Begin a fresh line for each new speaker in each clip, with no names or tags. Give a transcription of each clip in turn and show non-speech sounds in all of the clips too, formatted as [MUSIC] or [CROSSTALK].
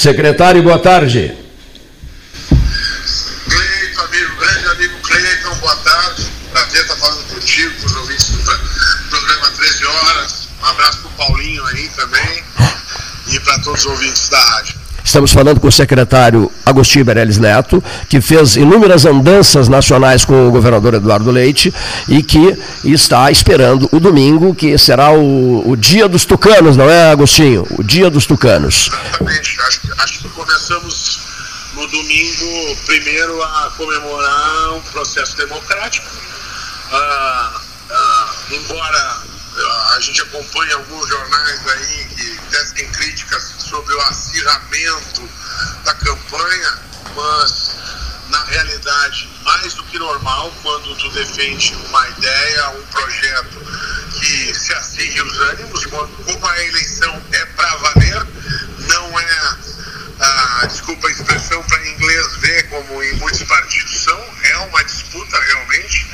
Secretário, boa tarde.
Cleiton, amigo, grande amigo Cleiton, boa tarde. Prazer estar falando contigo, com os ouvintes do programa 13 Horas. Um abraço para o Paulinho aí também e para todos os ouvintes da rádio.
Estamos falando com o secretário Agostinho Meirelles Neto, que fez inúmeras andanças nacionais com o governador Eduardo Leite e que está esperando o domingo, que será o, o dia dos tucanos, não é, Agostinho? O dia dos tucanos.
Exatamente. Acho, acho que começamos no domingo, primeiro, a comemorar um processo democrático. Ah, ah, embora a gente acompanhe alguns jornais aí que tecem críticas sobre o acirramento da campanha, mas na realidade, mais do que normal, quando tu defende uma ideia, um projeto que se acirre os ânimos, como a eleição é para valer, não é, ah, desculpa a expressão para inglês ver, como em muitos partidos são, é uma disputa realmente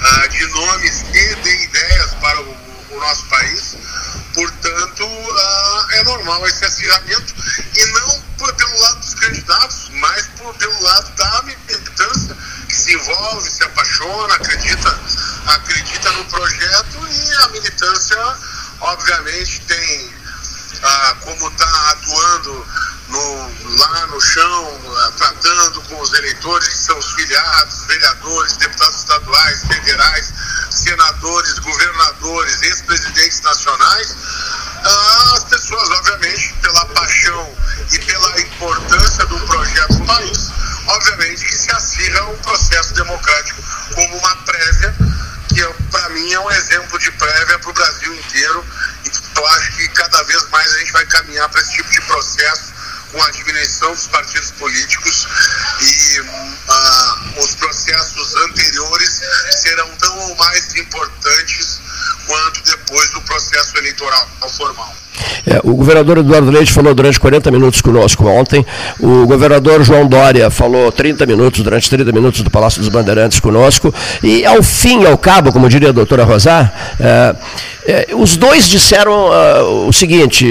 ah, de nomes e de ideias para o, o nosso país. Portanto, uh, é normal esse acirramento e não por, pelo lado dos candidatos, mas por, pelo lado da militância que se envolve, se apaixona, acredita, acredita no projeto e a militância, obviamente, tem uh, como está atuando no, lá no chão, uh, tratando com os eleitores que são os filiados, vereadores, deputados estaduais, federais, senadores, governadores, ex-presidentes nacionais, ah, as pessoas, obviamente, pela paixão e pela importância do projeto do país, obviamente que se acirra um processo democrático como uma prévia, que para mim é um exemplo de prévia para o Brasil inteiro. E eu acho que cada vez mais a gente vai caminhar para esse tipo de processo com a diminuição dos partidos políticos e uh, os processos anteriores serão tão ou mais importantes processo eleitoral formal.
É, o governador Eduardo Leite falou durante 40 minutos conosco ontem. O governador João Dória falou 30 minutos, durante 30 minutos do Palácio dos Bandeirantes conosco. E ao fim e ao cabo, como diria a doutora Rosar, é, é, os dois disseram uh, o seguinte: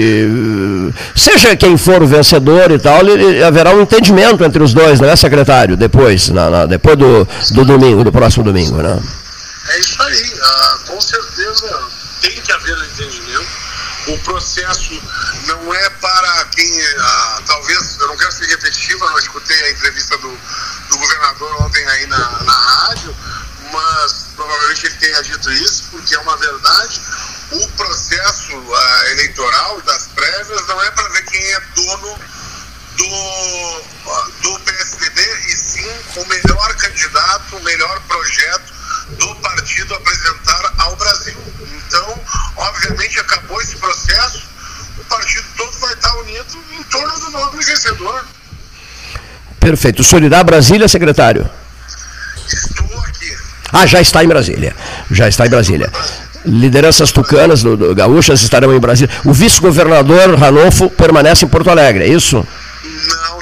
seja quem for o vencedor e tal, haverá um entendimento entre os dois, não é, secretário? Depois, na, na, depois do, do domingo, do próximo domingo, né?
É isso aí, uh, com certeza tem que haver um entendimento. O processo não é para quem, uh, talvez, eu não quero ser repetitivo, eu não escutei a entrevista do, do governador ontem aí na, na rádio, mas provavelmente ele tenha dito isso, porque é uma verdade. O processo uh, eleitoral das prévias não é para ver quem é dono do, uh, do PSDB, e sim o melhor candidato, o melhor projeto apresentar ao Brasil. Então, obviamente, acabou esse processo, o partido todo vai estar unido em torno do nome vencedor.
Perfeito. O senhor irá a Brasília, secretário?
Estou aqui.
Ah, já está em Brasília. Já está em Brasília. Lideranças tucanas, do, do, gaúchas estarão em Brasília. O vice-governador Ranolfo permanece em Porto Alegre, é isso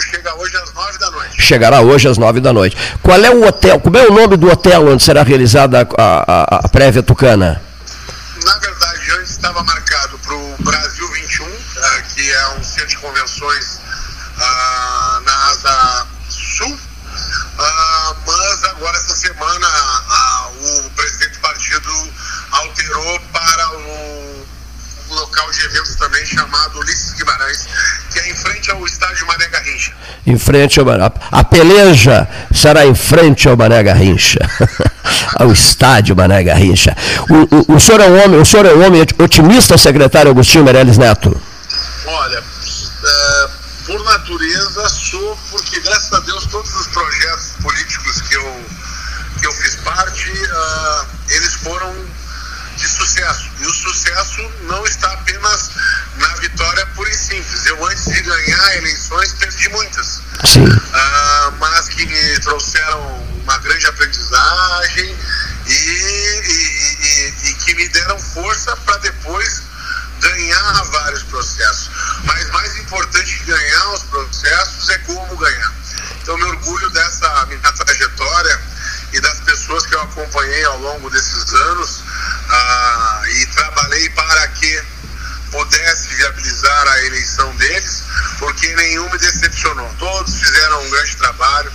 chega hoje às nove da noite.
Chegará hoje às nove da noite. Qual é o hotel, como é o nome do hotel onde será realizada a, a, a prévia tucana?
Na verdade, antes estava marcado para o Brasil 21, eh, que é um centro de convenções ah, na Asa Sul, ah, mas agora essa semana ah, o presidente do partido alterou para o, local de eventos também chamado Ulisses Guimarães, que é em frente ao estádio Mané Garrincha.
Em frente ao Mané. A peleja será em frente ao Mané Garrincha. [LAUGHS] ao estádio Mané Garrincha. O, o, o, senhor é um homem, o senhor é um homem otimista, secretário Agostinho Meirelles Neto?
Olha, é, por natureza sou, porque graças a Deus todos os projetos políticos que eu, que eu fiz parte, uh, eles foram de sucesso. E o sucesso não está apenas na vitória pura e simples. Eu, antes de ganhar eleições, perdi muitas.
Sim.
Uh, mas que me trouxeram uma grande aprendizagem e, e, e, e que me deram força para depois ganhar vários processos. Mas mais importante que ganhar os processos é como ganhar. Então, me orgulho dessa minha trajetória e das pessoas que eu acompanhei ao longo desses anos ah, e trabalhei para que pudesse viabilizar a eleição deles, porque nenhum me decepcionou. Todos fizeram um grande trabalho,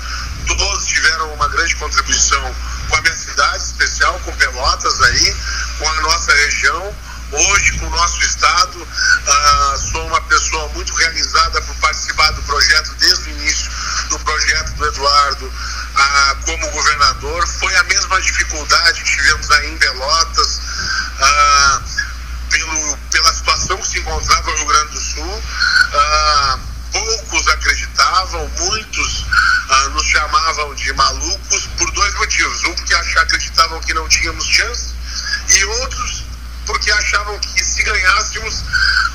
todos tiveram uma grande contribuição com a minha cidade especial, com Pelotas aí, com a nossa região, hoje com o nosso estado. Ah, sou uma pessoa muito realizada por participar do projeto desde o início do projeto do Eduardo ah, como governador. Foi a mesma dificuldade que tivemos aí em Pelotas. Ah, pelo, pela situação que se encontrava no Rio Grande do Sul, ah, poucos acreditavam, muitos ah, nos chamavam de malucos por dois motivos. Um, porque acreditavam que não tínhamos chance, e outros porque achavam que se ganhássemos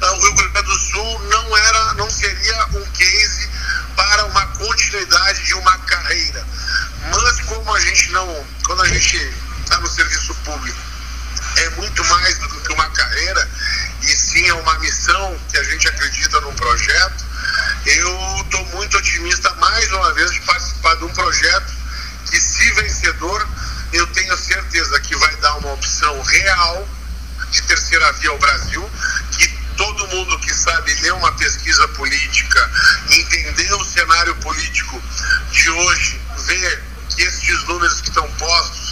o Rio Grande do Sul não era, não seria um case para uma continuidade de uma carreira. Mas como a gente não, quando a gente está no serviço público, é muito mais do que uma carreira e sim é uma missão que a gente acredita no projeto. Eu estou muito otimista mais uma vez de participar de um projeto que, se vencedor, eu tenho certeza que vai dar uma opção real de terceira via ao Brasil, que todo mundo que sabe ler uma pesquisa política, entender o cenário político de hoje, vê que esses números que estão postos,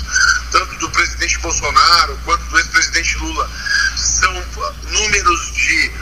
tanto do presidente Bolsonaro quanto do ex-presidente Lula, são números de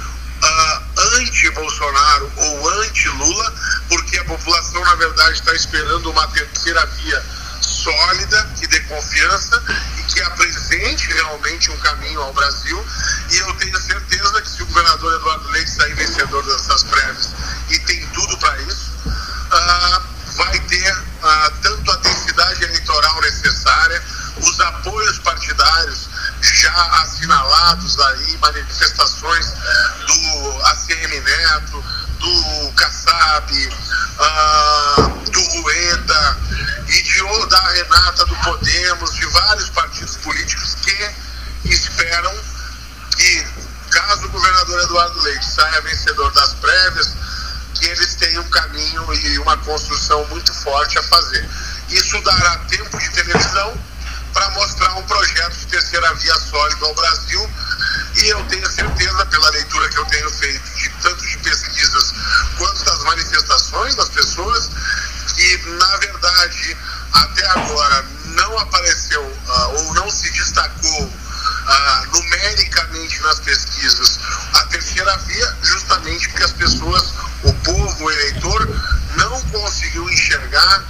uh, anti-Bolsonaro ou anti-Lula, porque a população, na verdade, está esperando uma terceira via sólida, que dê confiança e que apresente realmente um caminho ao Brasil. E eu tenho certeza que se o governador Eduardo Leite sair vencedor dessas prévias, e tem tudo para isso, uh, vai ter uh, tanto a densidade eleitoral necessária, os apoios partidários já assinalados aí, manifestações do ACM Neto, do Kassab, uh, do Rueda e de, da Renata do Podemos, de vários partidos políticos que esperam que, caso o governador Eduardo Leite saia vencedor das prévias, que eles tenham um caminho e uma construção muito forte a fazer. Isso dará tempo de televisão para mostrar um projeto de terceira via sólido ao Brasil. E eu tenho certeza, pela leitura que eu tenho feito, de tanto de pesquisas quanto das manifestações das pessoas, que na verdade até agora não apareceu uh, ou não se destacou uh, numericamente nas pesquisas a terceira via, justamente porque as pessoas, o povo, o eleitor, não conseguiu enxergar.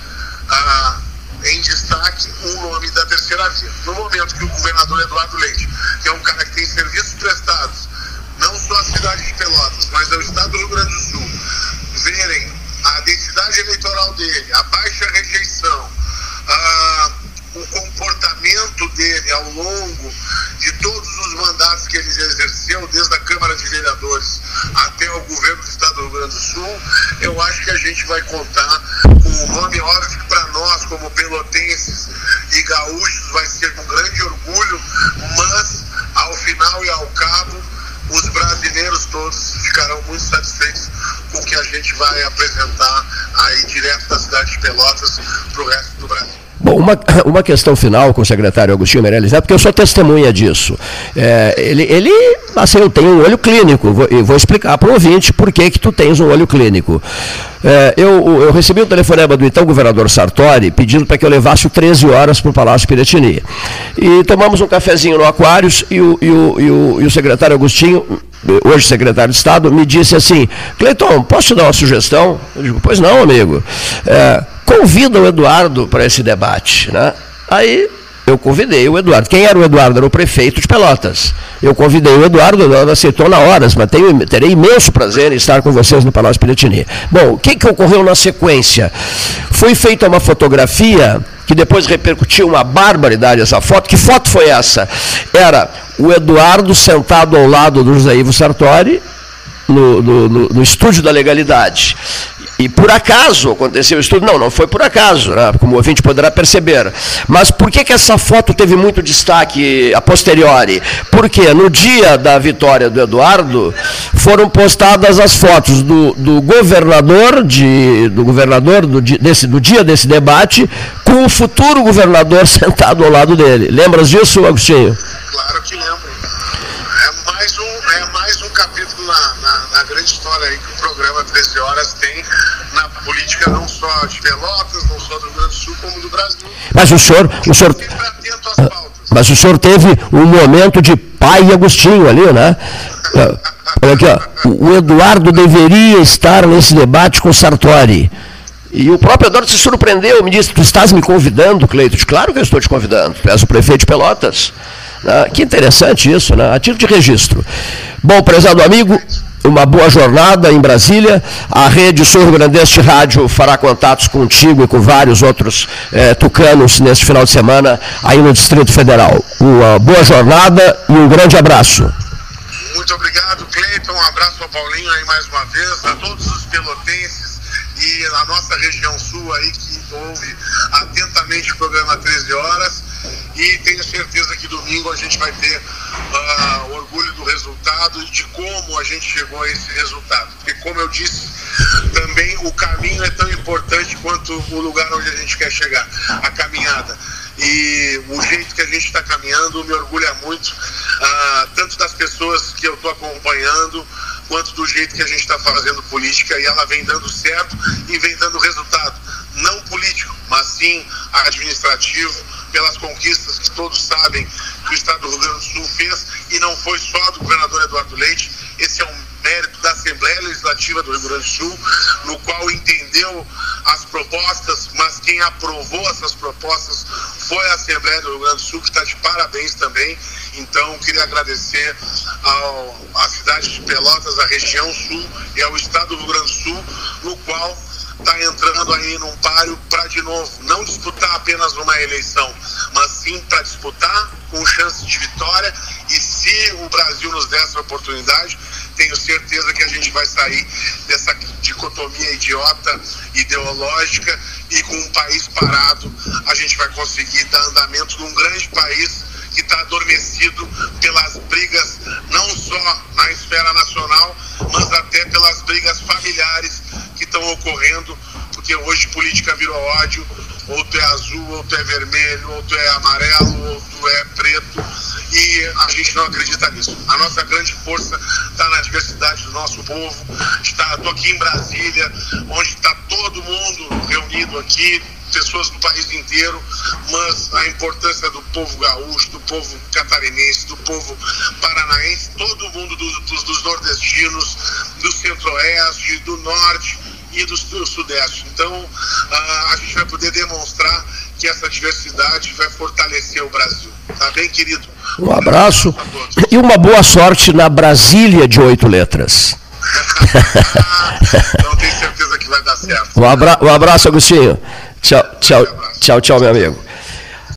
Uh, em destaque o nome da terceira via. No momento que o governador Eduardo Leite, que é um cara que tem serviços prestados, não só a cidade de Pelotas, mas ao estado do Rio Grande do Sul, verem a densidade eleitoral dele, a baixa rejeição, a, o comportamento dele ao longo de todos os mandatos que ele exerceu, desde a Câmara de Vereadores até o governo do Estado do Rio Grande do Sul, eu acho que a gente vai contar com o nome, óbvio que para nós, como pelotenses e gaúchos, vai ser um grande orgulho, mas ao final e ao cabo, os brasileiros todos ficarão muito satisfeitos com o que a gente vai apresentar aí direto da cidade de Pelotas para o resto do Brasil.
Bom, uma, [COUGHS] uma questão final com o secretário Agostinho Meirelles, é porque eu sou testemunha disso. É, ele, ele, assim, eu tenho um olho clínico, vou, e vou explicar para o ouvinte por que, que tu tens um olho clínico. É, eu, eu recebi um telefonema do então governador Sartori pedindo para que eu levasse o 13 horas para o Palácio Piratini. E tomamos um cafezinho no Aquários e o, e o, e o, e o secretário Agostinho hoje secretário de Estado, me disse assim, Cleiton, posso te dar uma sugestão? Eu digo, pois não, amigo. É, convida o Eduardo para esse debate. Né? Aí eu convidei o Eduardo. Quem era o Eduardo? Era o prefeito de Pelotas. Eu convidei o Eduardo, o Eduardo aceitou na hora, mas tenho, terei imenso prazer em estar com vocês no Palácio Piratini. Bom, o que, que ocorreu na sequência? Foi feita uma fotografia que depois repercutiu uma barbaridade essa foto. Que foto foi essa? Era o Eduardo sentado ao lado do José Ivo Sartori, no, no, no, no estúdio da legalidade. E por acaso aconteceu isso tudo? Não, não foi por acaso, né? como o ouvinte poderá perceber. Mas por que, que essa foto teve muito destaque a posteriori? Porque no dia da vitória do Eduardo, foram postadas as fotos do, do governador, de, do governador do, desse, do dia desse debate, com o futuro governador [LAUGHS] sentado ao lado dele. Lembras disso, Agostinho?
Claro que lembro. É mais um, é mais um capítulo na, na, grande história aí que o programa 13 Horas tem na política não só de Pelotas, não só do Rio Grande do Sul, como do Brasil.
Mas o senhor. O senhor mas o senhor teve um momento de pai Agostinho ali, né? [LAUGHS] Olha aqui, ó. O Eduardo deveria estar nesse debate com Sartori. E o próprio Eduardo se surpreendeu, me disse, tu estás me convidando, Cleito? Claro que eu estou te convidando, tu és o prefeito de Pelotas. Ah, que interessante isso, né? a título de registro. Bom, prezado amigo, uma boa jornada em Brasília. A rede Sul Rio Grandense Rádio fará contatos contigo e com vários outros eh, tucanos neste final de semana aí no Distrito Federal. Uma boa jornada e um grande abraço.
Muito obrigado, Cleiton. Um abraço ao Paulinho aí mais uma vez, a todos os pelotenses e a nossa região sul aí que ouve atentamente o programa 13 horas e tenho certeza que domingo a gente vai ter uh, orgulho do resultado e de como a gente chegou a esse resultado. Porque, como eu disse, também o caminho é tão importante quanto o lugar onde a gente quer chegar, a caminhada. E o jeito que a gente está caminhando me orgulha muito, uh, tanto das pessoas que eu estou acompanhando, quanto do jeito que a gente está fazendo política e ela vem dando certo e vem dando resultado. Não político, mas sim administrativo, pelas conquistas que todos sabem que o Estado do Rio Grande do Sul fez, e não foi só do governador Eduardo Leite, esse é um mérito da Assembleia Legislativa do Rio Grande do Sul, no qual entendeu as propostas, mas quem aprovou essas propostas foi a Assembleia do Rio Grande do Sul, que está de parabéns também. Então, queria agradecer ao, à cidade de Pelotas, à região sul e ao Estado do Rio Grande do Sul, no qual está entrando aí num páreo para, de novo, não disputar apenas uma eleição, mas sim para disputar com chance de vitória. E se o Brasil nos der essa oportunidade, tenho certeza que a gente vai sair dessa dicotomia idiota, ideológica e com um país parado, a gente vai conseguir dar andamento num grande país que está adormecido pelas brigas, não só na esfera nacional, mas até pelas brigas familiares que estão ocorrendo, porque hoje política virou ódio, ou tu é azul, ou tu é vermelho, ou tu é amarelo, ou tu é preto, e a gente não acredita nisso. A nossa grande força está na diversidade do nosso povo. Estou aqui em Brasília, onde está todo mundo reunido aqui, pessoas do país inteiro, mas a importância do povo gaúcho, do povo catarinense, do povo paranaense, todo mundo do, dos, dos nordestinos, do centro-oeste, do norte e do, do sudeste. Então, uh, a gente vai poder demonstrar que essa diversidade vai fortalecer o Brasil. Tá bem, querido?
Um abraço e uma boa sorte na Brasília de oito letras. [LAUGHS]
Não tenho certeza que vai dar certo.
Um, abra um abraço, Agostinho. Tchau, tchau, tchau, tchau, meu amigo.